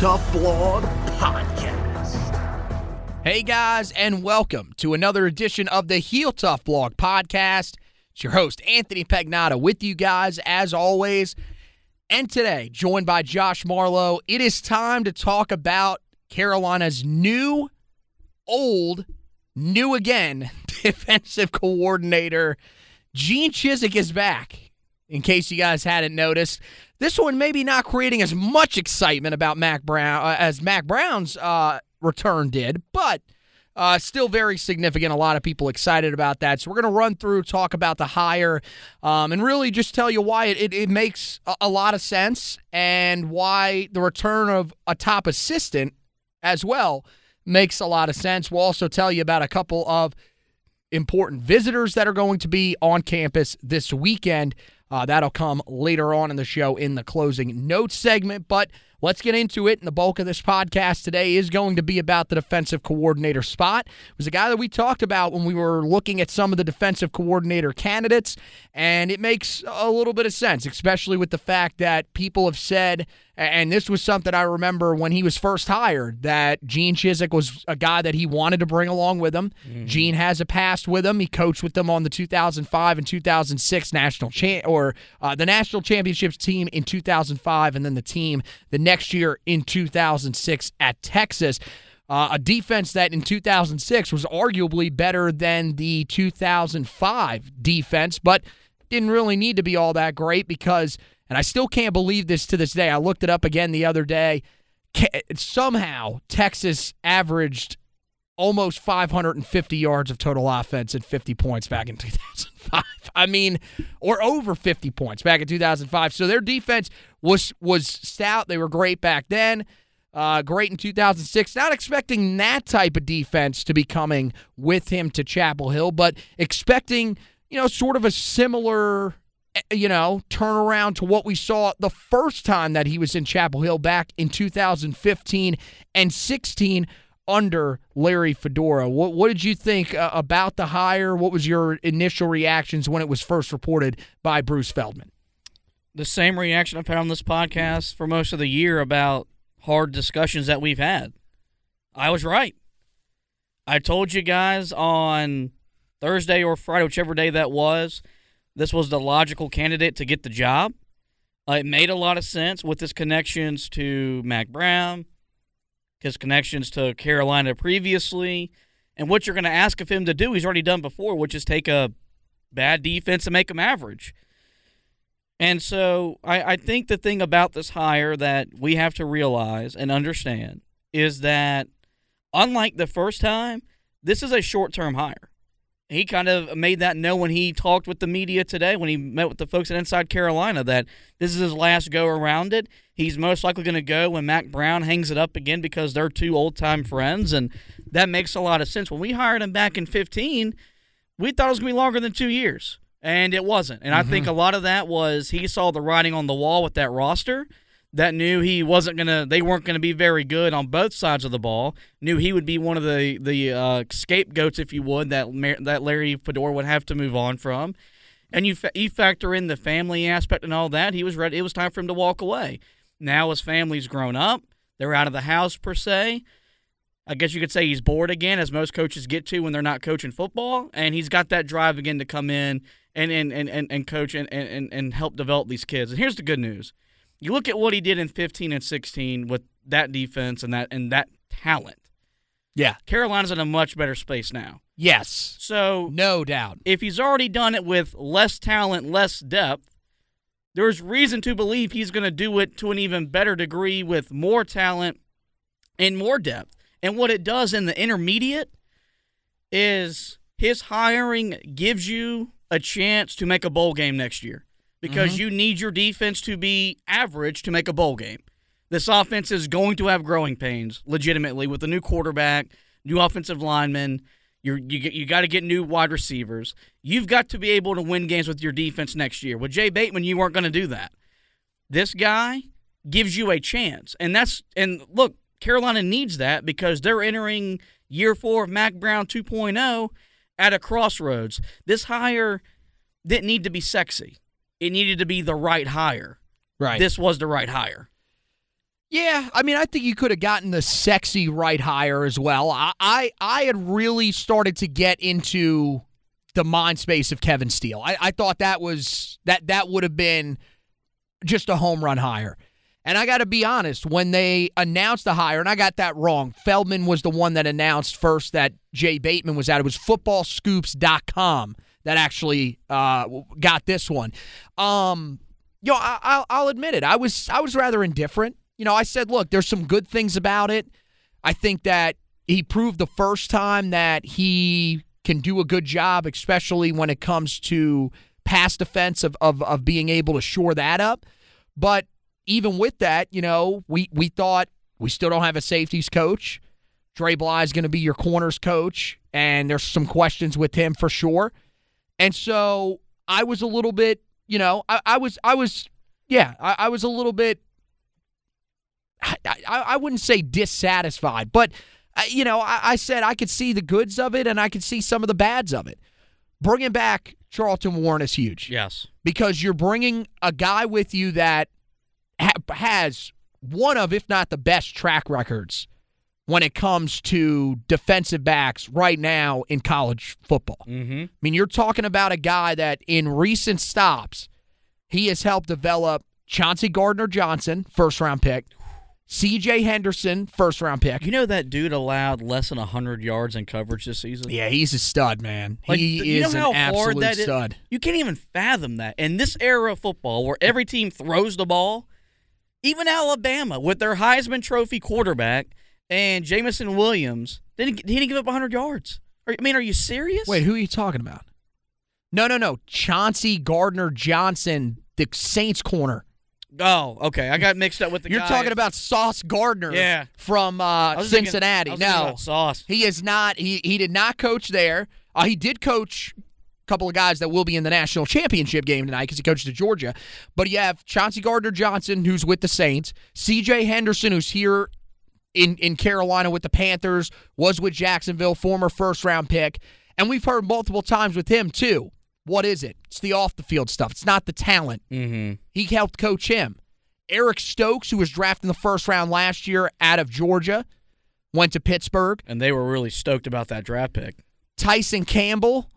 Tough Blog Podcast. Hey guys, and welcome to another edition of the Heel Tough Blog Podcast. It's your host, Anthony Pagnotta, with you guys as always. And today, joined by Josh Marlowe, it is time to talk about Carolina's new, old, new again defensive coordinator. Gene Chizik is back, in case you guys hadn't noticed. This one maybe not creating as much excitement about Mack Brown uh, as Mack Brown's uh, return did, but uh, still very significant. A lot of people excited about that. So we're going to run through, talk about the hire, um, and really just tell you why it, it, it makes a, a lot of sense and why the return of a top assistant as well makes a lot of sense. We'll also tell you about a couple of important visitors that are going to be on campus this weekend. Uh, that'll come later on in the show in the closing notes segment. But let's get into it. And the bulk of this podcast today is going to be about the defensive coordinator spot. It was a guy that we talked about when we were looking at some of the defensive coordinator candidates. And it makes a little bit of sense, especially with the fact that people have said, and this was something I remember when he was first hired, that Gene Chizik was a guy that he wanted to bring along with him. Gene has a past with him. He coached with them on the 2005 and 2006 national champ or uh, the national championships team in 2005, and then the team the next year in 2006 at Texas. Uh, a defense that in 2006 was arguably better than the 2005 defense, but didn't really need to be all that great because, and I still can't believe this to this day. I looked it up again the other day. Somehow, Texas averaged almost 550 yards of total offense and 50 points back in 2005. I mean, or over 50 points back in 2005. So their defense was was stout. They were great back then. Uh, great in 2006. Not expecting that type of defense to be coming with him to Chapel Hill, but expecting, you know, sort of a similar, eh, you know, turnaround to what we saw the first time that he was in Chapel Hill back in 2015 and 16 under Larry Fedora. What, what did you think uh, about the hire? What was your initial reactions when it was first reported by Bruce Feldman? the same reaction I've had on this podcast for most of the year about hard discussions that we've had. I was right. I told you guys on Thursday or Friday, whichever day that was, this was the logical candidate to get the job. Uh, it made a lot of sense with his connections to Mack Brown, his connections to Carolina previously, and what you're going to ask of him to do, he's already done before, which is take a bad defense and make them average. And so I, I think the thing about this hire that we have to realize and understand is that unlike the first time, this is a short term hire. He kind of made that know when he talked with the media today, when he met with the folks at Inside Carolina, that this is his last go around it. He's most likely going to go when Mack Brown hangs it up again because they're two old time friends. And that makes a lot of sense. When we hired him back in 15, we thought it was going to be longer than two years. And it wasn't. And I think mm-hmm. a lot of that was he saw the writing on the wall with that roster that knew he wasn't to they weren't to be very good on both sides of the ball. Knew he would be one of the the uh, scapegoats if you would that that Larry Fedora would have to move on from. And you fa- you factor in the family aspect and all that, he was ready it was time for him to walk away. Now his family's grown up. They're out of the house per se. I guess you could say he's bored again, as most coaches get to when they're not coaching football, and he's got that drive again to come in and and and, and, and coach and, and, and help develop these kids. And here's the good news: you look at what he did in 15 and 16 with that defense and that and that talent. Yeah. Carolina's in a much better space now. Yes. So No doubt. if he's already done it with less talent, less depth, there's reason to believe he's going to do it to an even better degree with more talent and more depth. And what it does in the intermediate is his hiring gives you a chance to make a bowl game next year because mm-hmm. you need your defense to be average to make a bowl game. This offense is going to have growing pains, legitimately, with a new quarterback, new offensive linemen. You're, you get, you got to get new wide receivers. You've got to be able to win games with your defense next year. With Jay Bateman, you weren't going to do that. This guy gives you a chance, and that's and look, Carolina needs that because they're entering year four of Mack Brown 2.0 at a crossroads. This hire didn't need to be sexy; it needed to be the right hire. Right. This was the right hire. Yeah, I mean, I think you could have gotten the sexy right hire as well. I, I, I had really started to get into the mind space of Kevin Steele. I, I thought that was that that would have been just a home run hire. And I got to be honest, when they announced the hire, and I got that wrong. Feldman was the one that announced first that Jay Bateman was out. It was footballscoops.com that actually uh, got this one. Um, know, I, I'll, I'll admit it. I was I was rather indifferent. You know, I said, look, there's some good things about it. I think that he proved the first time that he can do a good job, especially when it comes to pass defense of, of, of being able to shore that up. But even with that, you know, we, we thought we still don't have a safeties coach. Dre Bly is going to be your corners coach, and there's some questions with him for sure. And so I was a little bit, you know, I, I was, I was, yeah, I, I was a little bit. I, I, I wouldn't say dissatisfied, but uh, you know, I, I said I could see the goods of it and I could see some of the bads of it. Bringing back Charlton Warren is huge Yes. because you're bringing a guy with you that ha- has one of, if not the best track records when it comes to defensive backs right now in college football. Mm-hmm. I mean, you're talking about a guy that in recent stops, he has helped develop Chauncey Gardner Johnson, first round pick, CJ Henderson, first round pick. You know that dude allowed less than 100 yards in coverage this season? Yeah, he's a stud, man. Like, he you is know how an hard absolute that is? stud. You can't even fathom that. In this era of football where every team throws the ball, even Alabama with their Heisman Trophy quarterback and Jameson Williams didn't he didn't give up 100 yards. Are- I mean, are you serious? Wait, who are you talking about? No, no, no. Chauncey Gardner Johnson, the Saints corner. Oh, okay. I got mixed up with the You're guy- talking about Sauce Gardner Yeah. from uh, Cincinnati. Thinking no, Sauce. he is not. He he did not coach there. Uh, he did coach a couple of guys that will be in the national championship game tonight because he coached at Georgia. But you have Chauncey Gardner Johnson, who's with the Saints. C.J. Henderson, who's here in in Carolina with the Panthers, was with Jacksonville, former first round pick, and we've heard multiple times with him too. What is it? It's the off the field stuff. It's not the talent. Mm-hmm. He helped coach him. Eric Stokes, who was drafted in the first round last year out of Georgia, went to Pittsburgh. And they were really stoked about that draft pick. Tyson Campbell,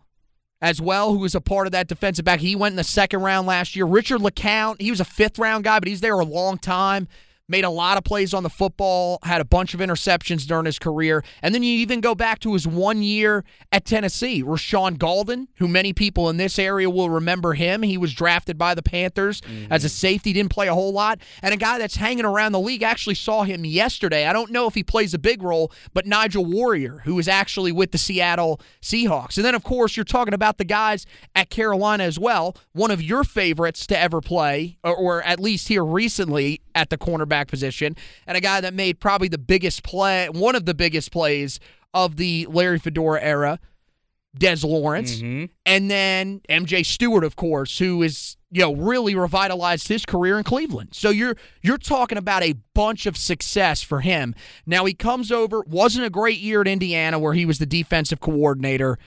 as well, who was a part of that defensive back. He went in the second round last year. Richard LeCounte, he was a fifth round guy, but he's there a long time. Made a lot of plays on the football, had a bunch of interceptions during his career. And then you even go back to his one year at Tennessee. Rashaan Gaulden, who many people in this area will remember him. He was drafted by the Panthers mm-hmm. as a safety, didn't play a whole lot. And a guy that's hanging around the league actually saw him yesterday. I don't know if he plays a big role, but Nigel Warrior, who is actually with the Seattle Seahawks. And then, of course, you're talking about the guys at Carolina as well. One of your favorites to ever play, or, or at least here recently at the cornerback position, and a guy that made probably the biggest play, one of the biggest plays of the Larry Fedora era. Des Lawrence, Mhm. and then MJ Stewart, of course, who is you know really revitalized his career in Cleveland. So you're you're talking about a bunch of success for him. Now he comes over, wasn't a great year at Indiana where he was the defensive coordinator.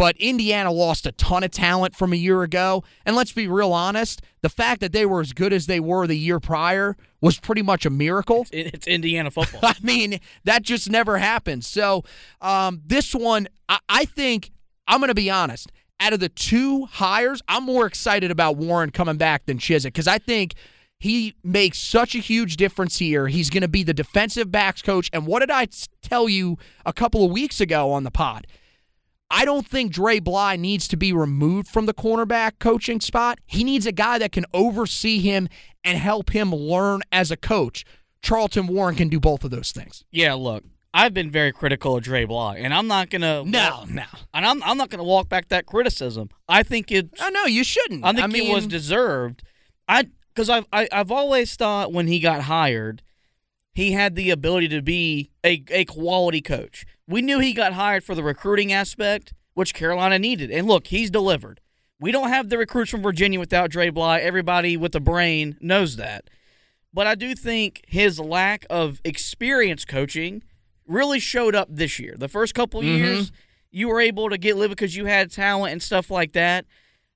But Indiana lost a ton of talent from a year ago. And let's be real honest, the fact that they were as good as they were the year prior was pretty much a miracle. It- It's Indiana football. I mean, that just never happens. So um, this one, I, I think, I'm going to be honest. Out of the two hires, I'm more excited about Warren coming back than Chizik because I think he makes such a huge difference here. He's going to be the defensive backs coach. And what did I tell you a couple of weeks ago on the pod? I don't think Dre Bly needs to be removed from the cornerback coaching spot. He needs a guy that can oversee him and help him learn as a coach. Charlton Warren can do both of those things. yeah, look, I've been very critical of Dre Bly, and I'm not gonna No, no. and I'm I'm not gonna walk back that criticism. I think it I know you shouldn't. I think mean, it was deserved. I because I've I, I've always thought when he got hired, he had the ability to be a, a quality coach. We knew he got hired for the recruiting aspect, which Carolina needed. And look, he's delivered. We don't have the recruits from Virginia without Dre Bly. Everybody with a brain knows that. But I do think his lack of experience coaching really showed up this year. The first couple mm-hmm. years, you were able to get live because you had talent and stuff like that.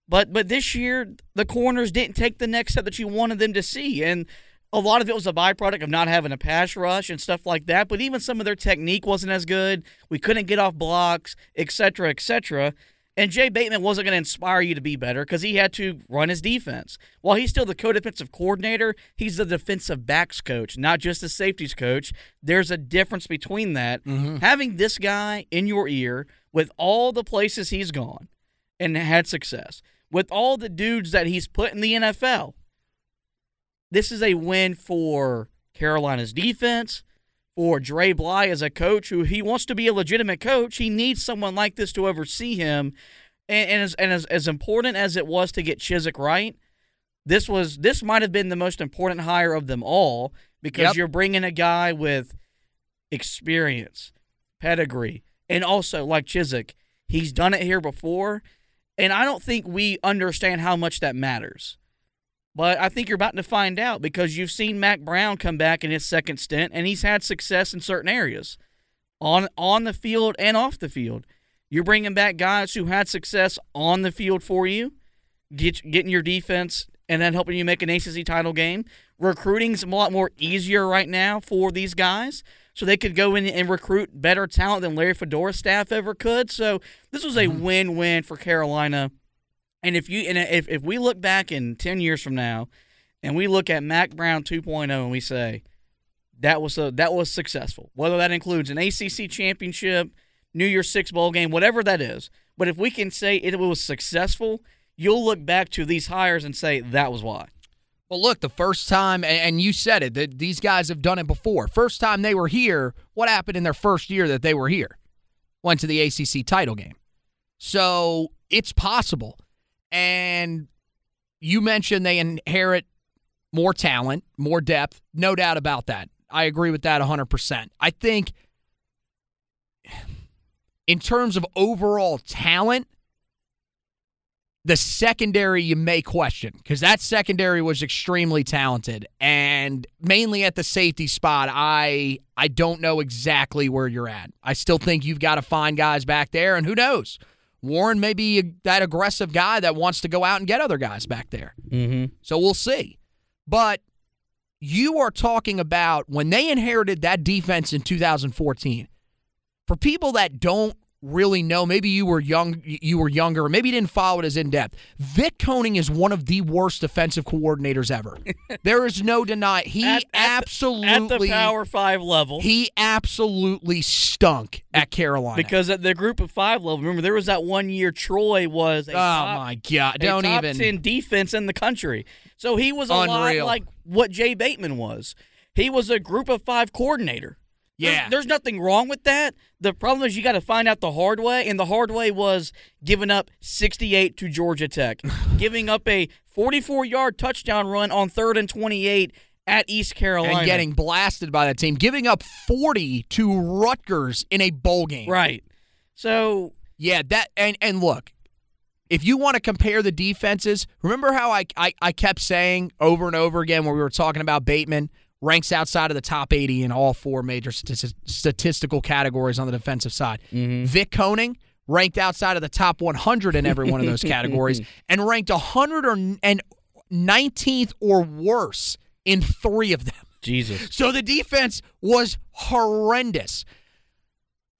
But but this year, the corners didn't take the next step that you wanted them to see, and a lot of it was a byproduct of not having a pass rush and stuff like that. But even some of their technique wasn't as good. We couldn't get off blocks, et cetera, et cetera. And Jay Bateman wasn't going to inspire you to be better because he had to run his defense. While he's still the co-defensive coordinator, he's the defensive backs coach, not just the safeties coach. There's a difference between that. Mm-hmm. Having this guy in your ear with all the places he's gone and had success, with all the dudes that he's put in the NFL, this is a win for Carolina's defense, for Dre Bly as a coach who he wants to be a legitimate coach. He needs someone like this to oversee him. And, and, as, and as, as important as it was to get Chizik right, this was this might have been the most important hire of them all because Yep. you're bringing a guy with experience, pedigree, and also like Chizik, he's done it here before, and I don't think we understand how much that matters. But I think you're about to find out because you've seen Mack Brown come back in his second stint, and he's had success in certain areas, on on the field and off the field. You're bringing back guys who had success on the field for you, get, getting your defense, and then helping you make an ACC title game. Recruiting's a lot more easier right now for these guys, so they could go in and recruit better talent than Larry Fedora's staff ever could. So this was a mm-hmm. win-win for Carolina. And if you and if, if we look back in ten years from now, and we look at Mack Brown 2.0 and we say that was a, that was successful, whether that includes an ACC championship, New Year's Six bowl game, whatever that is. But if we can say it was successful, you'll look back to these hires and say that was why. Well, look, the first time, and you said it, that these guys have done it before. First time they were here, what happened in their first year that they were here? Went to the ACC title game. So it's possible. And you mentioned they inherit more talent, more depth. No doubt about that. I agree with that 100%. I think in terms of overall talent, the secondary you may question because that secondary was extremely talented and mainly at the safety spot i i don't know exactly where you're at i still think you've got to find guys back there and who knows warren may be that aggressive guy that wants to go out and get other guys back there Mm-hmm. so we'll see but you are talking about when they inherited that defense in 2014 for people that don't really know, maybe you were young, you were younger, or maybe you didn't follow it as in depth. Vic Koenning is one of the worst defensive coordinators ever. there is no deny. He At- at the- absolutely at the Power Five level. he absolutely stunk at Carolina. because at the Group of Five level, remember there was that one year Troy was a oh top, my god, don't even. ten defense in the country. So he was a lot like what Jay Bateman was. He was a Group of Five coordinator. There's- Yeah. there's, nothing wrong with that. The problem is you got to find out the hard way, and the hard way was giving up 68 to Georgia Tech, giving up a 44 yard touchdown run on third and 28 at East Carolina, and getting blasted by that team, giving up 40 to Rutgers in a bowl game. Right. So Yeah, that and and look, if you want to compare the defenses, remember how I, I I kept saying over and over again when we were talking about Bateman ranks outside of the top 80 in all four major stati- statistical categories on the defensive side. Mm-hmm. Vic Koenning ranked outside of the top 100 in every one of those categories and ranked 119th or worse in 3 of them. Jesus. So the defense was horrendous.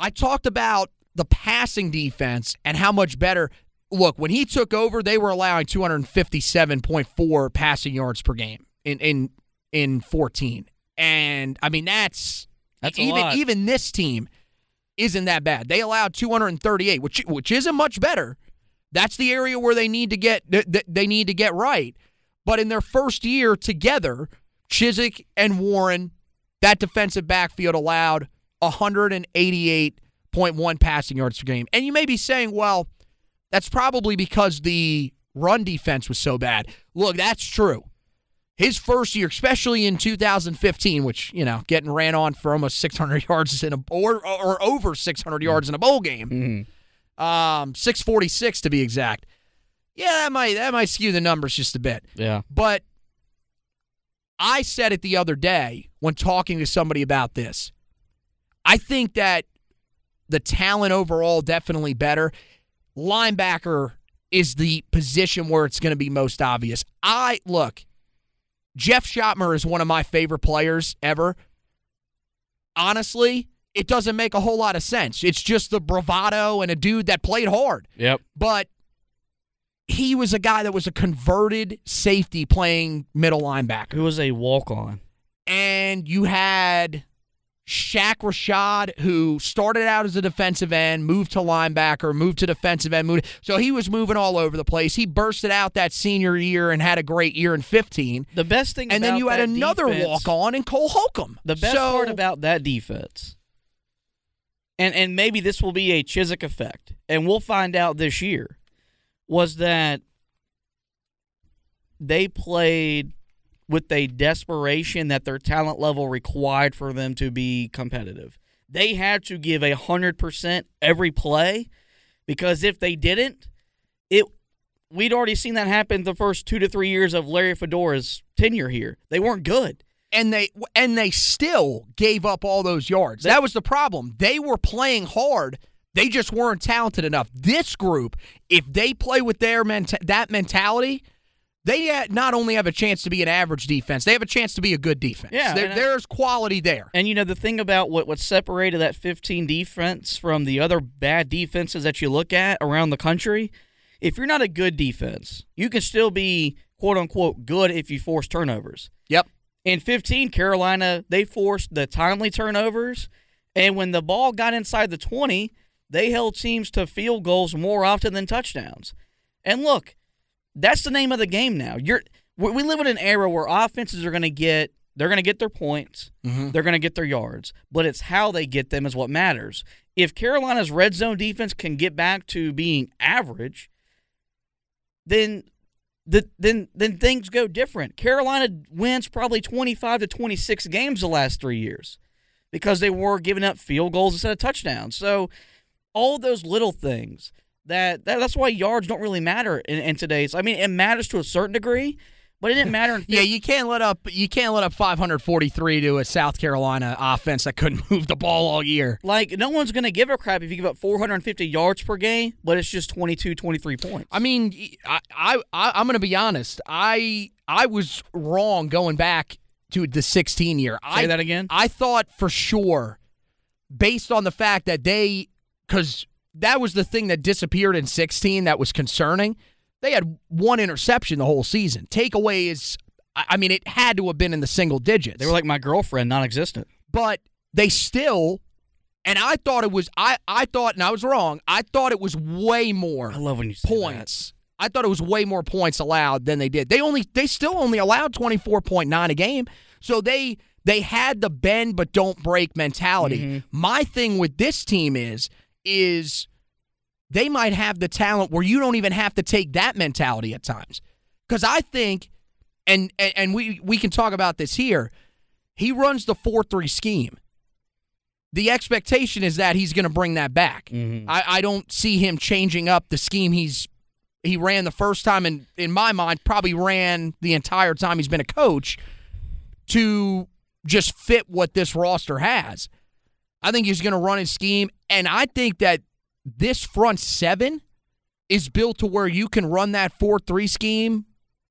I talked about the passing defense and how much better. Look, when he took over, they were allowing 257.4 passing yards per game in in in 14. And I mean that's That's even even this team isn't that bad. They allowed 238, which which isn't much better. That's the area where they need to get th- th- they need to get right. But in their first year together, Chizik and Warren, that defensive backfield allowed 188.1 passing yards per game. And you may be saying, well, that's probably because the run defense was so bad. Look, that's true. His first year, especially in 2015, which, you know, getting ran on for almost 600 yards in a or or over 600 yards in a bowl game. Um 646 to be exact. Yeah, that might that might skew the numbers just a bit. Yeah. But I said it the other day when talking to somebody about this. I think that the talent overall definitely better. Linebacker is the position where it's going to be most obvious. I look, Jeff Schoettmer is one of my favorite players ever. Honestly, it doesn't make a whole lot of sense. It's just the bravado and a dude that played hard Yep. but he was a guy that was a converted safety playing middle linebacker. Who was a walk on? And you had Shaq Rashad, who started out as a defensive end, moved to linebacker, moved to defensive end, moved. So he was moving all over the place. He bursted out that senior year and had a great year in 15. The best thing And then you had another defense- walk on in Cole Holcomb. The best So- part about that defense, and and maybe this will be a Chizik effect, and we'll find out this year, was that they played with a desperation that their talent level required for them to be competitive. They had to give a hundred percent every play, because if they didn't, it we'd already seen that happen the first two to three years of Larry Fedora's tenure here. They weren't good. and they and they still gave up all those yards. that was the problem. They were playing hard. They just weren't talented enough. This group, if they play with their menta- that mentality, they uh, not only have a chance to be an average defense, they have a chance to be a good defense. Yeah, There- there's quality there. And you know the thing about what what separated that 15 defense from the other bad defenses that you look at around the country, if you're not a good defense, you can still be quote unquote good if you force turnovers. Yep. In 15, Carolina they forced the timely turnovers, and when the ball got inside the 20, they held teams to field goals more often than touchdowns. And look, that's the name of the game now. You're we live in an era where offenses are going to get they're going to get their points, mm-hmm. they're going to get their yards, but it's how they get them is what matters. If Carolina's red zone defense can get back to being average, then the, then then things go different. Carolina wins probably 25 to 26 games the last 3 years because they were giving up field goals instead of touchdowns. So all those little things that, that that's why yards don't really matter in, in today's. I mean, it matters to a certain degree, but it didn't matter. In Yeah, you can't let up you can't let up 543 to a South Carolina offense that couldn't move the ball all year. like no one's going to give a crap if you give up 450 yards per game, but it's just 22, 23 points. I mean, I, I, I I'm going to be honest. I I was wrong going back to the 16 year. Say I, that again? I thought for sure, based on the fact that they, because that was the thing that disappeared in 16 that was concerning. They had one interception the whole season. Takeaway is, I mean, it had to have been in the single digits. they were like my girlfriend, non-existent. but they still. And I thought it was I I thought and I was wrong. I thought it was way more I love when you points. I thought it was way more points allowed than they did. They only they still only allowed 24.9 a game. So they they had the bend but don't break mentality. Mm-hmm. My thing with this team is is they might have the talent where you don't even have to take that mentality at times. Cuz I think and, and and we we can talk about this here. He runs the 4-3 scheme. the expectation is that he's going to bring that back. Mm-hmm. I, I don't see him changing up the scheme he's he ran the first time, and in my mind, probably ran the entire time he's been a coach to just fit what this roster has. I think he's going to run his scheme, and I think that this front seven is built to where you can run that 4 3 scheme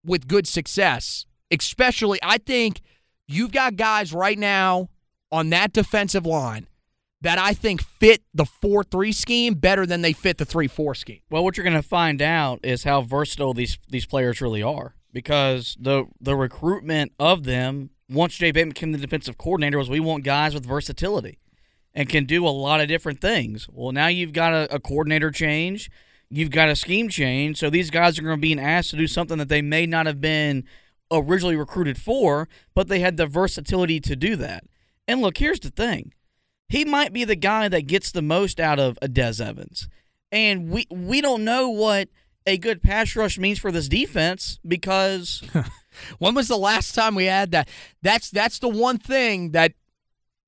with good success. Especially, I think you've got guys right now on that defensive line that I think fit the 4 3 scheme better than they fit the 3 4 scheme. Well, what you're going to find out is how versatile these these players really are because the the recruitment of them once Jay Bateman became the defensive coordinator was we want guys with versatility and can do a lot of different things. Well, now you've got a, a coordinator change, you've got a scheme change, so these guys are going to be asked to do something that they may not have been originally recruited for, but they had the versatility to do that. And look, here's the thing. He might be the guy that gets the most out of a Des Evans. And we we don't know what a good pass rush means for this defense because When was the last time we had that? That's that's the one thing that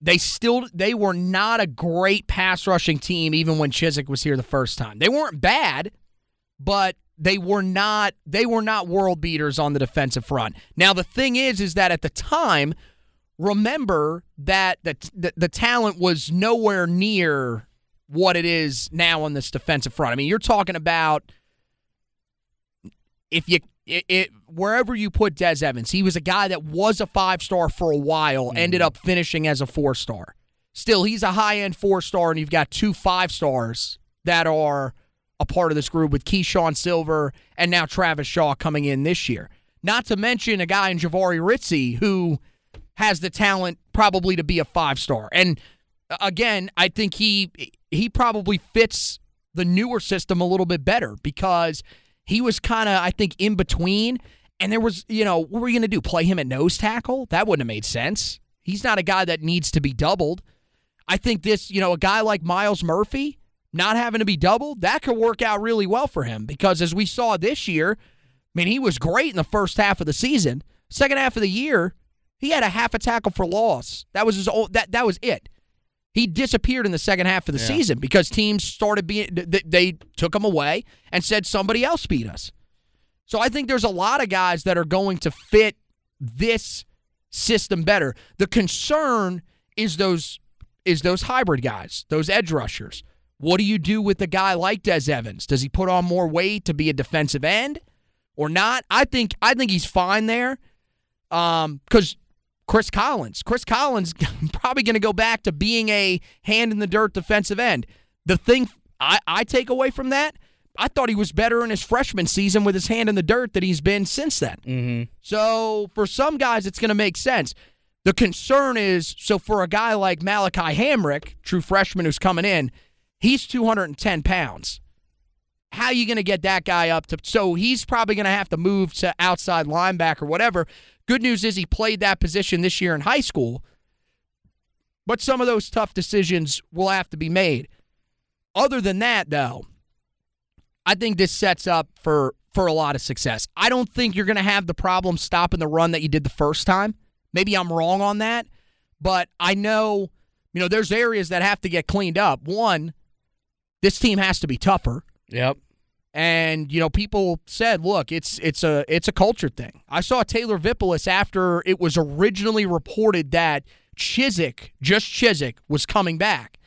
they still they were not a great pass rushing team even when Chizik was here the first time. They weren't bad, but they were not they were not world beaters on the defensive front. Now the thing is is that at the time remember that the the, the talent was nowhere near what it is now on this defensive front. I mean, you're talking about if you it, it, wherever you put Des Evans, he was a guy that was a five star for a while, ended up finishing as a four star. Still, he's a high end four star, and you've got two five stars that are a part of this group with Keeshawn Silver and now Travis Shaw coming in this year. Not to mention a guy in Jahvaree Ritzie who has the talent probably to be a five star. And uh, again, I think he he probably fits the newer system a little bit better because he was kind of I think in between. And there was, you know, what were you going to do? Play him at nose tackle? That wouldn't have made sense. He's not a guy that needs to be doubled. I think this, you know, a guy like Myles Murphy not having to be doubled, that could work out really well for him because as we saw this year, I mean, he was great in the first half of the season. Second half of the year, he had a half a tackle for loss. That was his old, that that was it. He disappeared in the second half of the season because teams started being they, they took him away and said somebody else beat us. So I think there's a lot of guys that are going to fit this system better. The concern is those is those hybrid guys, those edge rushers. What do you do with a guy like Des Evans? Does he put on more weight to be a defensive end or not? I think I think he's fine there. Um, because Chris Collins, Chris Collins probably going to go back to being a hand in the dirt defensive end. The thing I, I take away from that, I thought he was better in his freshman season with his hand in the dirt than he's been since then. mm-hmm. So for some guys, it's going to make sense. The concern is so for a guy like Malachi Hamrick, true freshman who's coming in, he's 210 pounds. How are you going to get that guy up to? So he's probably going to have to move to outside linebacker, or whatever. Good news is he played that position this year in high school, but some of those tough decisions will have to be made. Other than that, though, I think this sets up for for a lot of success. I don't think you're going to have the problem stopping the run that you did the first time. Maybe I'm wrong on that, but I know, you know, there's areas that have to get cleaned up. One, this team has to be tougher. Yep. And you know, people said, "Look, it's it's a it's a culture thing." I saw Taylor Vippolis after it was originally reported that Chizik, just Chizik, was coming back,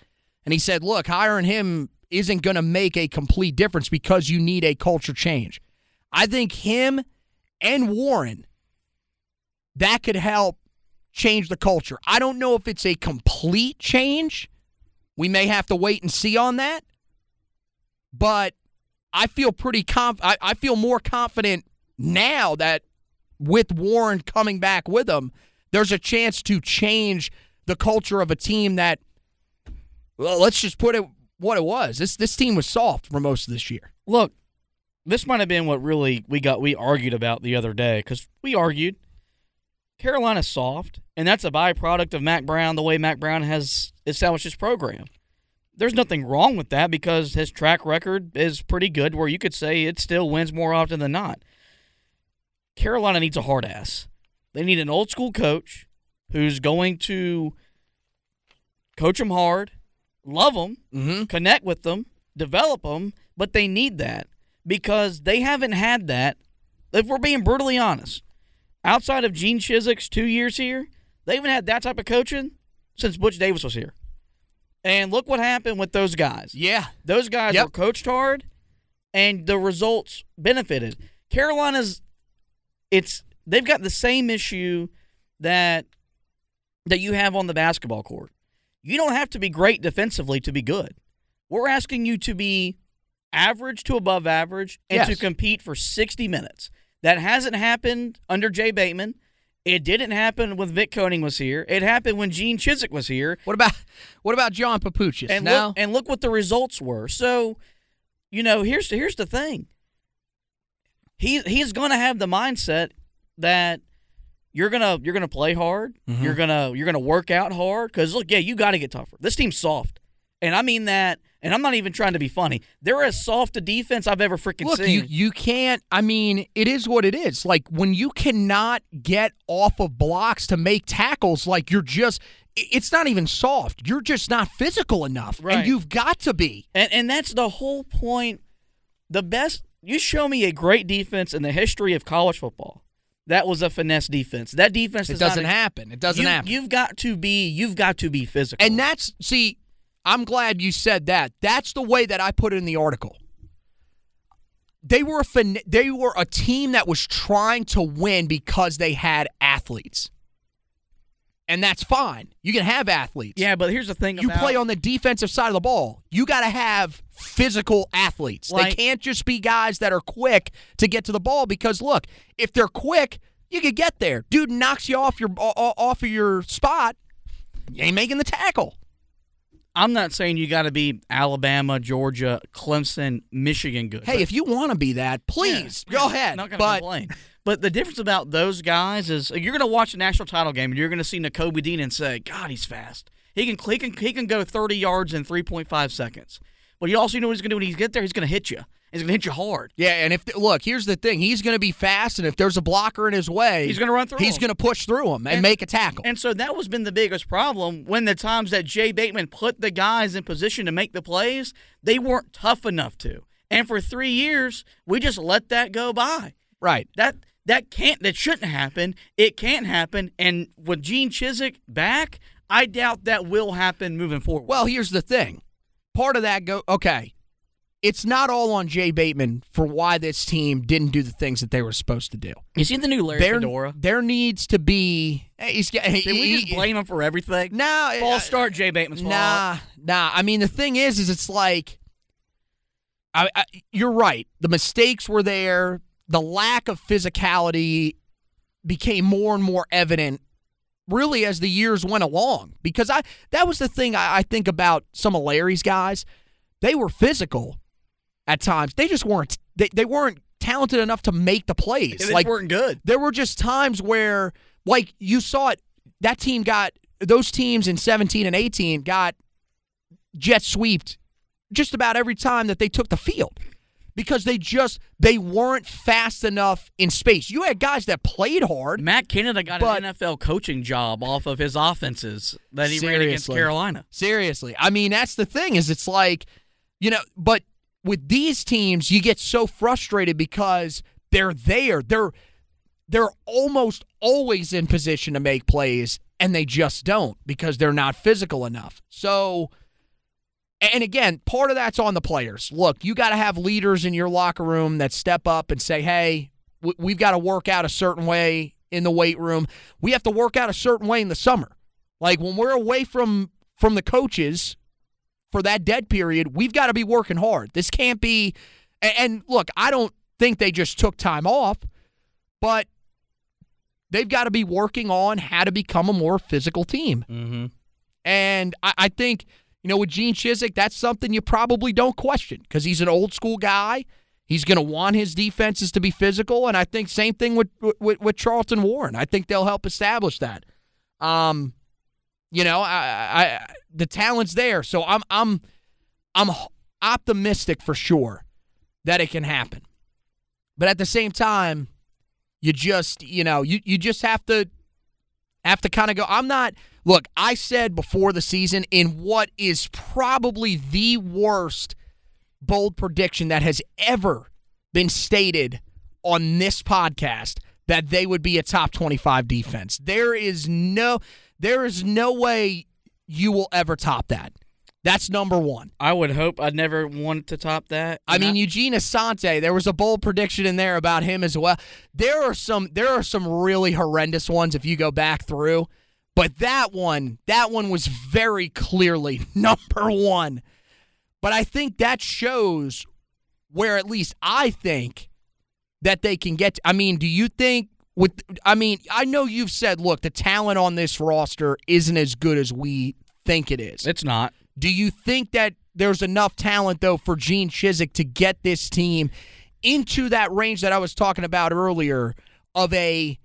and he said, "Look, hiring him isn't going to make a complete difference because you need a culture change." I think him and Warren that could help change the culture. I don't know if it's a complete change. We may have to wait and see on that, but I feel pretty conf- I, I feel more confident now that with Warren coming back with him, there's a chance to change the culture of a team that well, let's just put it what it was. This this team was soft for most of this year. Look, this might have been what really we got we argued about the other day because we argued Carolina's soft, and that's a byproduct of Mack Brown, the way Mack Brown has established his program. There's nothing wrong with that because his track record is pretty good, where you could say it still wins more often than not. Carolina needs a hard ass. They need an old school coach who's going to coach them hard, love them, Mm-hmm. connect with them, develop them, but they need that because they haven't had that. If we're being brutally honest, outside of Gene Chizik's two years here, they haven't had that type of coaching since Butch Davis was here. And look what happened with those guys. Yeah. Those guys Yep. were coached hard, and the results benefited. Carolina's, it's they've got the same issue that that you have on the basketball court. You don't have to be great defensively to be good. We're asking you to be average to above average and to compete for 60 minutes. That hasn't happened under Jay Bateman. It didn't happen when Vic Koenning was here. It happened when Gene Chizik was here. What about what about John Papuchis? And now? look, and look what the results were. So, you know, here's here's the thing. He he's going to have the mindset that you're gonna you're gonna play hard. Mm-hmm. You're gonna you're gonna work out hard. Because look, yeah, you got to get tougher. This team's soft, and I mean that. And I'm not even trying to be funny. They're as soft a defense I've ever freaking Look, seen. you you can't. I mean, it is what it is. Like when you cannot get off of blocks to make tackles, like you're just, it's not even soft. You're just not physical enough, Right. and you've got to be. And and that's the whole point. The best you show me a great defense in the history of college football. That was a finesse defense. That defense It does not doesn't happen. It doesn't you, happen. You've got to be you've got to be physical. And that's see, I'm glad you said that. That's the way that I put it in the article. They were a fin- they were a team that was trying to win because they had athletes. And that's fine. You can have athletes. yeah, but here's the thing You about play on the defensive side of the ball. You got to have physical athletes. Like- they can't just be guys that are quick to get to the ball because look, if they're quick, you could get there. Dude knocks you off your off of your spot. You ain't making the tackle. I'm not saying you got to be Alabama, Georgia, Clemson, Michigan good. Hey, if you want to be that, please Yeah, go yeah, ahead. Not gonna but complain. But the difference about those guys is you're going to watch a national title game and you're going to see Nakobe Dean and say, "God, he's fast. He can he can he can go 30 yards in 3.5 seconds." But you also know what he's going to do when he gets there. He's going to hit you. He's going to hit you hard. yeah, and if look, here's the thing: he's going to be fast, and if there's a blocker in his way, He's gonna run through him. He's going to push through him and, And- make a tackle. And so that was been the biggest problem when the times that Jay Bateman put the guys in position to make the plays, they weren't tough enough to. And for three years, we just let that go by. right. That that can't that shouldn't happen. It can't happen. And with Gene Chizik back, I doubt that will happen moving forward. Well, here's the thing. Part of that go okay. It's not all on Jay Bateman for why this team didn't do the things that they were supposed to do. you see the new Larry There, Fedora? there needs to be. He's, Did we just blame him for everything? No, False uh, start, Jay Bateman's fault. Nah, nah. I mean, the thing is, is it's like, I, I, you're right. The mistakes were there. The lack of physicality became more and more evident, really, as the years went along. Because I, that was the thing I, I think about some of Larry's guys. They were physical at times. They just weren't. They, they weren't talented enough to make the plays. They like weren't good. there were just times where, like, you saw it. That team got those teams in 17 and 18 got jet swept just about every time that they took the field because they just they weren't fast enough in space. You had guys that played hard. Matt Canada got But- an NFL coaching job off of his offenses that he ran against Carolina. Seriously. I mean, that's the thing is it's like, you know, but with these teams, you get so frustrated because they're there. They're they're almost always in position to make plays and they just don't because they're not physical enough. So and again, part of that's on the players. Look, you got to have leaders in your locker room that step up and say, "Hey, we've got to work out a certain way in the weight room. We have to work out a certain way in the summer. Like when we're away from from the coaches for that dead period, we've got to be working hard. This can't be and look, I don't think they just took time off, but they've got to be working on how to become a more physical team. Mm-hmm. And I, I think, you know, with Gene Chizik, that's something you probably don't question because he's an old school guy. He's going to want his defenses to be physical, and I think same thing with, with with Charlton Warren. I think they'll help establish that. Um, you know, I, I the talent's there, so I'm I'm I'm optimistic for sure that it can happen. But at the same time, you just you know you you just have to have to kind of go. I'm not. Look, I said before the season in what is probably the worst bold prediction that has ever been stated on this podcast that they would be a top 25 defense. There is no there is no way you will ever top that. That's number 1. I would hope I'd never want to top that. I mean, Eugene Asante, there was a bold prediction in there about him as well. There are some there are some really horrendous ones if you go back through, but that one, that one was very clearly number 1. But I think that shows where at least I think that they can get I mean, do you think with I mean, I know you've said, look, the talent on this roster isn't as good as we think it is. it's not. Do you think that there's enough talent though for Gene Chizik to get this team into that range that I was talking about earlier of a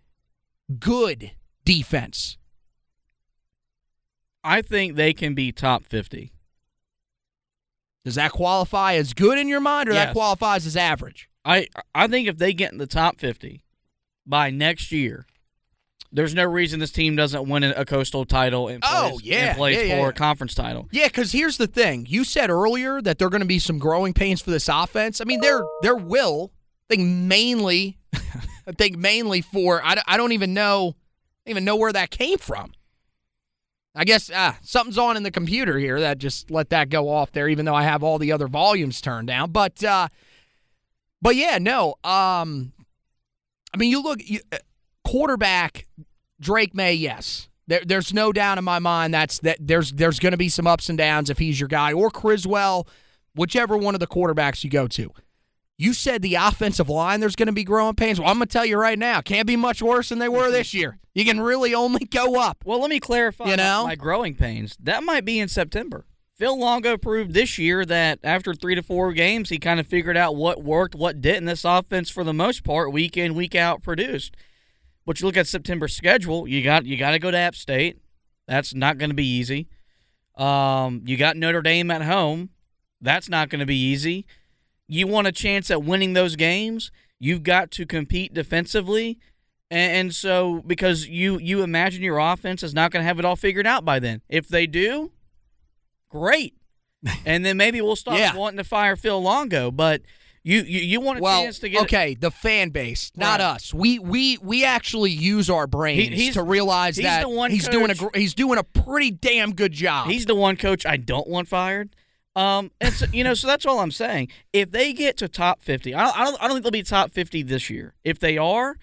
good defense? I think they can be top 50. Does that qualify as good in your mind or that qualifies as average? I I think if they get in the top 50 by next year, there's no reason this team doesn't win a coastal title and plays, Oh, yeah. and plays Yeah, yeah, for yeah. a conference title. Yeah, because here's the thing. You said earlier that there are going to be some growing pains for this offense. I mean, there there will. I think mainly, I think mainly for I, don't- I don't even know, don't even know where that came from. I guess ah, something's on in the computer here that just let that go off there, even though I have all the other volumes turned down. But uh, but yeah, no. Um, I mean, you look you, uh, quarterback Drake Maye, yes. There, there's no doubt in my mind that's that there's there's going to be some ups and downs if he's your guy or Criswell, whichever one of the quarterbacks you go to. You said the offensive line there's going to be growing pains. Well, I'm going to tell you right now, can't be much worse than they were this year. You can really only go up. Well, let me clarify You know? my growing pains. That might be in September. Phil Longo proved this year that after three to four games, he kind of figured out what worked, what didn't. This offense, for the most part, week in, week out, produced. But you look at September schedule, you got you got to go to App State. That's not going to be easy. Um, you got Notre Dame at home. That's not going to be easy. You want a chance at winning those games. You've got to compete defensively. And, and so, because you you imagine your offense is not going to have it all figured out by then. If they do, great. and then maybe we'll stop Yeah. wanting to fire Phil Longo. But you you, you want a Well, chance to get okay, the fan base, not Right. us. We we we actually use our brains He- to realize he's that the one he's doing a he's doing a pretty damn good job. He's the one coach I don't want fired. Um, and so, you know, so that's all I'm saying. If they get to top 50, I don't, I don't, I don't think they'll be top 50 this year. If they are,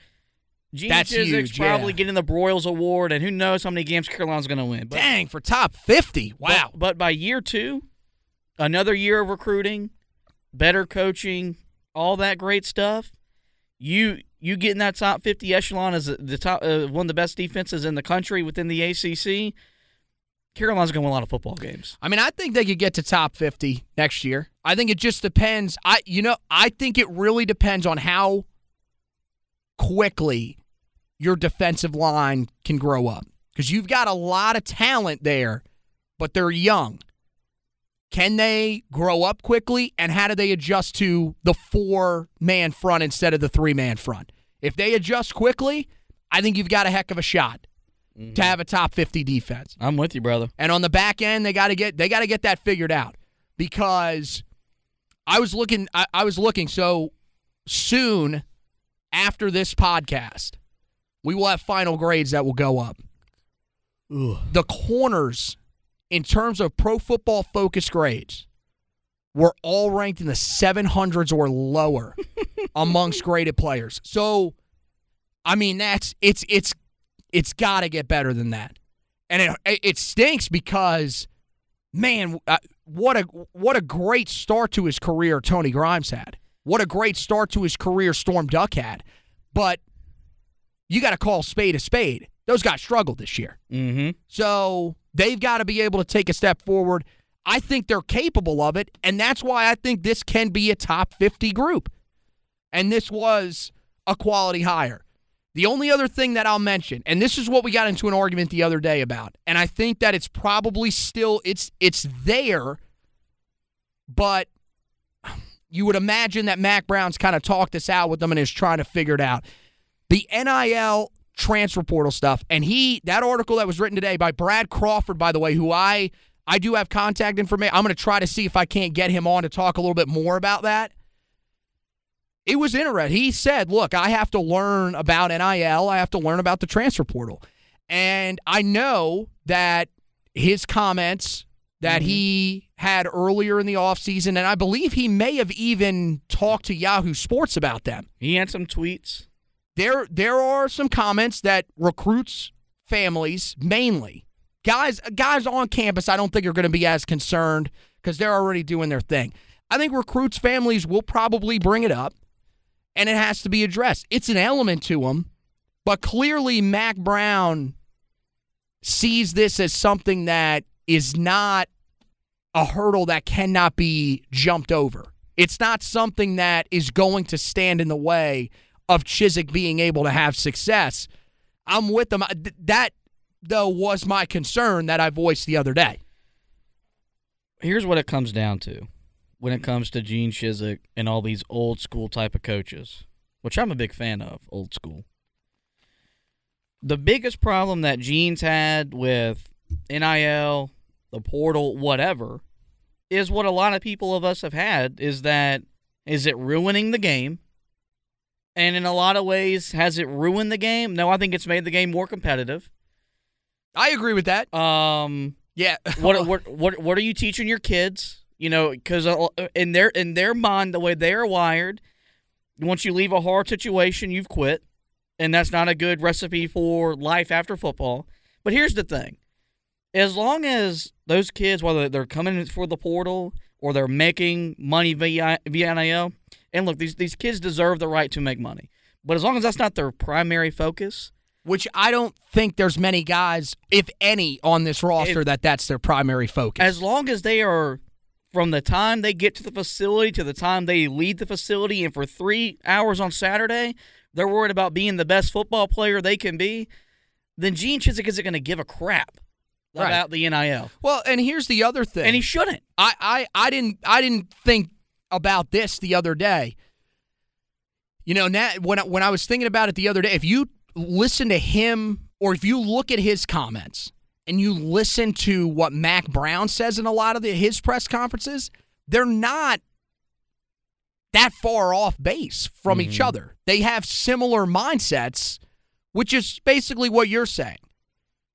Gene That's Chizik's huge, yeah. probably getting the Broyles Award, and who knows how many games Carolina's going to win. But, Dang, for top 50. but- Wow. But, by year two, another year of recruiting, better coaching, all that great stuff, you you get in that top 50 echelon as the top uh, one of the best defenses in the country within the ACC. Carolina's going to win a lot of football games. I mean, I think they could get to top 50 next year. I think it just depends. I you know, I think it really depends on how quickly your defensive line can grow up cuz you've got a lot of talent there, but they're young. Can they grow up quickly and how do they adjust to the four-man front instead of the three-man front? If they adjust quickly, I think you've got a heck of a shot mm-hmm. to have a top 50 defense. I'm with you, brother. And on the back end, they got to get they got to get that figured out because I was looking I, I was looking so soon after this podcast, we will have final grades that will go up. The corners in terms of pro football focus grades were all ranked in the 700s or lower amongst graded players. So I mean that's it's it's it's got to get better than that and it it stinks because man uh, what a what a great start to his career Tony Grimes had what a great start to his career Storm Duck had but you got to call spade a spade. Those guys struggled this year. Mm-hmm. so they've got to be able to take a step forward. I think they're capable of it and that's why I think this can be a top 50 group. And this was a quality hire. The only other thing that I'll mention, and this is what we got into an argument the other day about, and I think that it's probably still it's it's there, but you would imagine that Mack Brown's kind of talked this out with them and is trying to figure it out. The NIL transfer portal stuff. And he that article that was written today by Brad Crawford, by the way, who I I do have contact information. I'm going to try to see if I can't get him on to talk a little bit more about that. It was interesting. He said, "Look, I have to learn about NIL. I have to learn about the transfer portal." And I know that his comments that mm-hmm. he had earlier in the offseason, and I believe he may have even talked to Yahoo Sports about them. He had some tweets. There, there are some comments that recruits families mainly guys guys on campus I don't think are going to be as concerned because they're already doing their thing. I think recruits families will probably bring it up and it has to be addressed. It's an element to them, but clearly Mack Brown sees this as something that is not a hurdle that cannot be jumped over. It's not something that is going to stand in the way of Chizik being able to have success. I'm with them. That though was my concern that I voiced the other day. Here's what it comes down to when it comes to Gene Chizik and all these old school type of coaches, which I'm a big fan of, old school. The biggest problem that Gene's had with NIL, the portal, whatever, is what a lot of people of us have had is that is it ruining the game? And in a lot of ways, has it ruined the game? No, I think it's made the game more competitive. I agree with that. Um, yeah. what what what what are you teaching your kids? You know, because in their in their mind, the way they are wired, once you leave a hard situation, you've quit, and that's not a good recipe for life after football. But here's the thing: as long as those kids, whether they're coming for the portal or they're making money via via NIL, and look, these these kids deserve the right to make money. But as long as that's not their primary focus, which I don't think there's many guys, if any, on this roster if, that that's their primary focus. As long as they are from the time they get to the facility to the time they leave the facility, and for three hours on Saturday, they're worried about being the best football player they can be, then Gene Chizik isn't going to give a crap right. about the NIL. Well, and here's the other thing, and he shouldn't. I, I, I didn't I didn't think about this the other day. You know, now, when when I was thinking about it the other day, if you listen to him or if you look at his comments and you listen to what Mack Brown says in a lot of the, his press conferences, they're not that far off base from mm-hmm. each other. They have similar mindsets, which is basically what you're saying.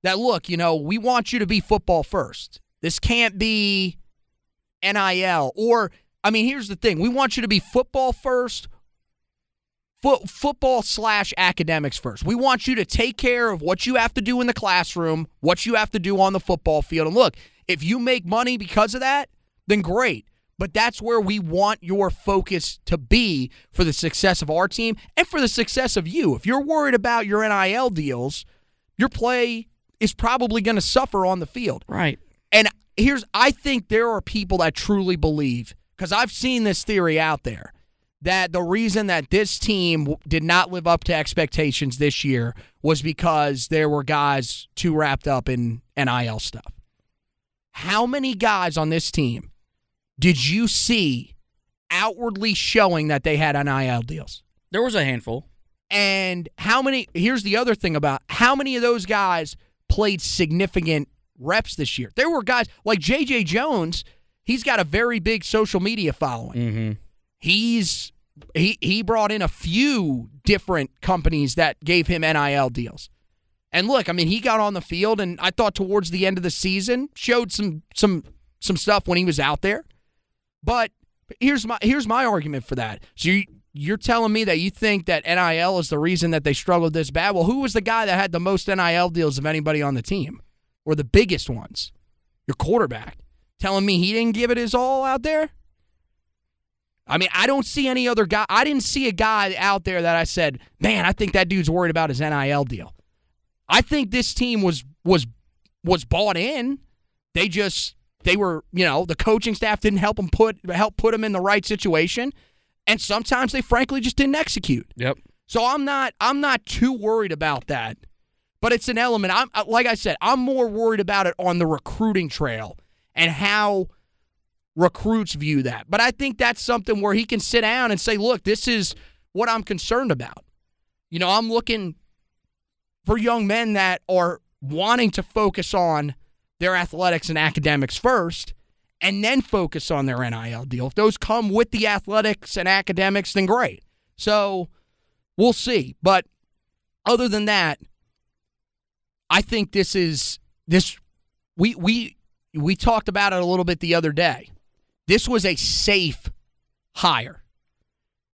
That look, you know, we want you to be football first. This can't be NIL or I mean, here's the thing. We want you to be football first Fo- football slash academics first. We want you to take care of what you have to do in the classroom, what you have to do on the football field. And look, if you make money because of that, then great. But that's where we want your focus to be for the success of our team and for the success of you. If you're worried about your NIL deals, your play is probably going to suffer on the field. Right. And here's, I think there are people that truly believe, because I've seen this theory out there that the reason that this team did not live up to expectations this year was because there were guys too wrapped up in NIL stuff. How many guys on this team did you see outwardly showing that they had NIL deals? There was a handful. And how many here's the other thing about how many of those guys played significant reps this year? There were guys like JJ Jones, he's got a very big social media following. Mm-hmm. He's he he brought in a few different companies that gave him NIL deals. And look, I mean, he got on the field and I thought towards the end of the season showed some some some stuff when he was out there. But here's my here's my argument for that. So you you're telling me that you think that NIL is the reason that they struggled this bad? Well, who was the guy that had the most NIL deals of anybody on the team? Or the biggest ones? Your quarterback. Telling me he didn't give it his all out there? I mean, I don't see any other guy. I didn't see a guy out there that I said, "Man, I think that dude's worried about his NIL deal." I think this team was was was bought in. They just they were, you know, the coaching staff didn't help them put help put them in the right situation, and sometimes they frankly just didn't execute. Yep. So I'm not I'm not too worried about that. But it's an element. I'm like I said, I'm more worried about it on the recruiting trail and how recruits view that. But I think that's something where he can sit down and say, look, this is what I'm concerned about. You know, I'm looking for young men that are wanting to focus on their athletics and academics first and then focus on their NIL deal. If those come with the athletics and academics, then great. So we'll see. But other than that, I think this is this we we we talked about it a little bit the other day. This was a safe hire.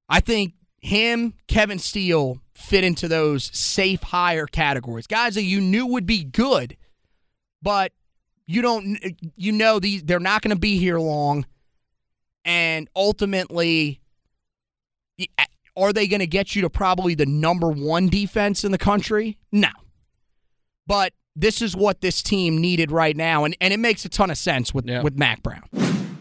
I think him, Kevin Steele fit into those safe hire categories. Guys that you knew would be good, but you don't you know these they're not going to be here long and ultimately are they going to get you to probably the number 1 defense in the country? No. But this is what this team needed right now and and it makes a ton of sense with yeah. with Mack Brown.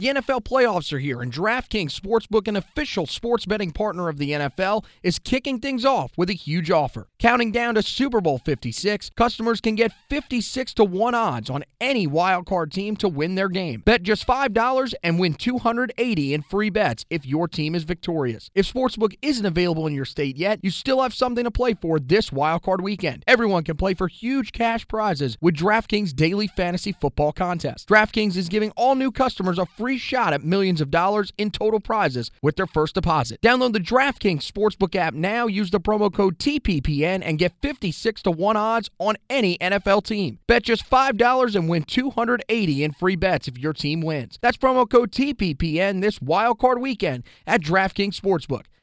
The NFL playoffs are here, and DraftKings Sportsbook, an official sports betting partner of the NFL, is kicking things off with a huge offer. Counting down to Super Bowl 56, customers can get 56 to 1 odds on any wildcard team to win their game. Bet just $5 and win 280 in free bets if your team is victorious. If Sportsbook isn't available in your state yet, you still have something to play for this wildcard weekend. Everyone can play for huge cash prizes with DraftKings Daily Fantasy Football Contest. DraftKings is giving all new customers a free free shot at millions of dollars in total prizes with their first deposit. Download the DraftKings Sportsbook app now, use the promo code TPPN, and get 56 to 1 odds on any NFL team. Bet just $5 and win 280 in free bets if your team wins. That's promo code TPPN this wild card weekend at DraftKings Sportsbook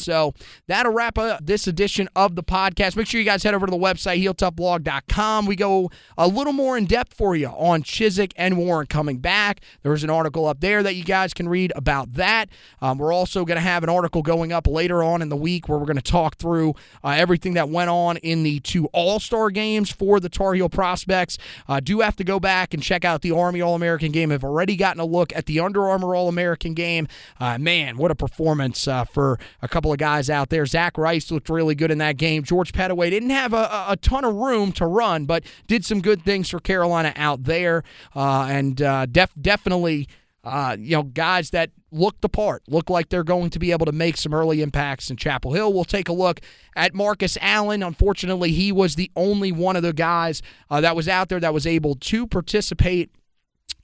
So that'll wrap up this edition of the podcast. Make sure you guys head over to the website, heeltoughblog.com. We go a little more in depth for you on Chizik and Warren coming back. There's an article up there that you guys can read about that. Um, we're also going to have an article going up later on in the week where we're going to talk through uh, everything that went on in the two All Star games for the Tar Heel prospects. Uh, do have to go back and check out the Army All American game. I've already gotten a look at the Under Armour All American game. Uh, man, what a performance uh, for a couple couple of guys out there. Zach Rice looked really good in that game. George Pettaway didn't have a, a ton of room to run, but did some good things for Carolina out there. Uh, and uh, def- definitely, uh, you know, guys that look the part, look like they're going to be able to make some early impacts in Chapel Hill. We'll take a look at Marcus Allen. Unfortunately, he was the only one of the guys uh, that was out there that was able to participate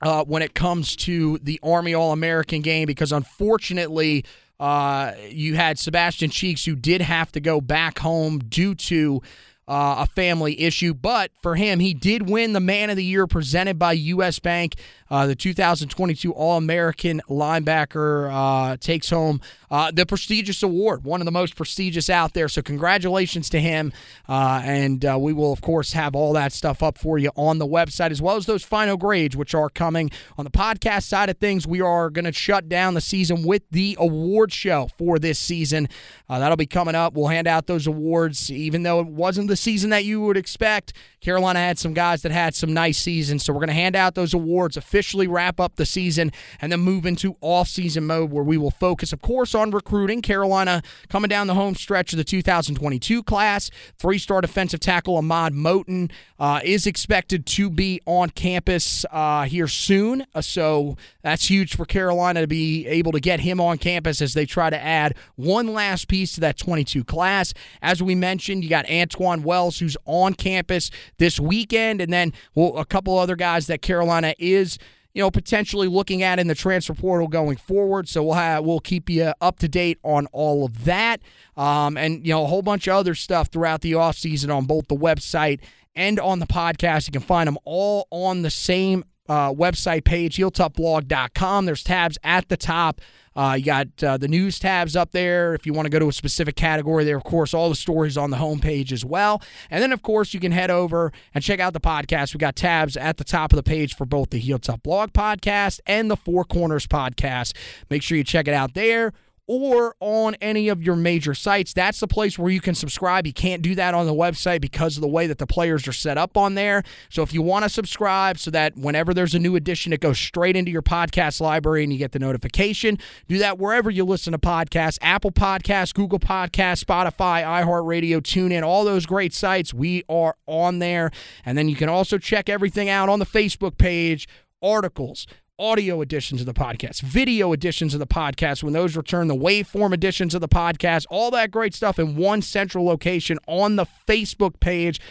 uh, when it comes to the Army All American game because unfortunately, uh, you had Sebastian Cheeks, who did have to go back home due to uh, a family issue. But for him, he did win the Man of the Year presented by U.S. Bank. Uh, the 2022 All American linebacker uh, takes home uh, the prestigious award, one of the most prestigious out there. So, congratulations to him. Uh, and uh, we will, of course, have all that stuff up for you on the website, as well as those final grades, which are coming on the podcast side of things. We are going to shut down the season with the award show for this season. that'll be coming up. We'll hand out those awards, even though it wasn't the season that you would expect. Carolina had some guys that had some nice seasons. So, we're going to hand out those awards officially officially wrap up the season and then move into off-season mode where we will focus, of course, on recruiting. Carolina coming down the home stretch of the 2022 class. Three-star defensive tackle Ahmad Moten uh, is expected to be on campus uh, here soon. Uh, so that's huge for Carolina to be able to get him on campus as they try to add one last piece to that 22 class. As we mentioned, you got Antoine Wells, who's on campus this weekend, and then well, a couple other guys that Carolina is you know, potentially looking at in the transfer portal going forward. So we'll have we'll keep you up to date on all of that, um, and you know, a whole bunch of other stuff throughout the off season on both the website and on the podcast. You can find them all on the same uh, website page, heeltoughblog.com. There's tabs at the top. Uh, you got uh, the news tabs up there if you want to go to a specific category. There, of course, all the stories on the homepage as well. And then, of course, you can head over and check out the podcast. We got tabs at the top of the page for both the Heel Tough Blog podcast and the Four Corners podcast. Make sure you check it out there or on any of your major sites. That's the place where you can subscribe. You can't do that on the website because of the way that the players are set up on there. So if you want to subscribe so that whenever there's a new edition, it goes straight into your podcast library and you get the notification, do that wherever you listen to podcasts Apple Podcasts, Google Podcasts, Spotify, iHeartRadio, TuneIn, all those great sites. We are on there. And then you can also check everything out on the Facebook page, articles audio editions of the podcast, video editions of the podcast, when those return, the waveform editions of the podcast, all that great stuff in one central location on the Facebook page.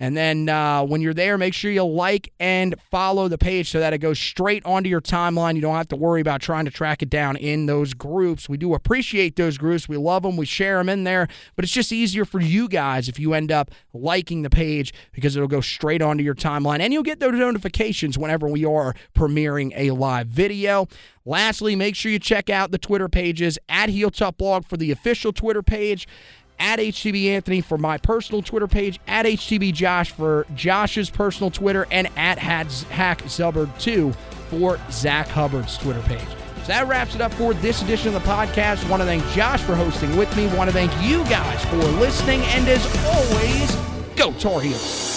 And then uh, when you're there, make sure you like and follow the page so that it goes straight onto your timeline. You don't have to worry about trying to track it down in those groups. We do appreciate those groups. We love them. We share them in there. But it's just easier for you guys if you end up liking the page because it'll go straight onto your timeline. And you'll get those notifications whenever we are premiering a live video. Lastly, make sure you check out the Twitter pages at Heel Tough Blog for the official Twitter page at HTB Anthony for my personal Twitter page, at HTB Josh for Josh's personal Twitter, and at Hack Zubbard2 for Zach Hubbard's Twitter page. So that wraps it up for this edition of the podcast. Want to thank Josh for hosting with me. Want to thank you guys for listening. And as always, go Tar Heels.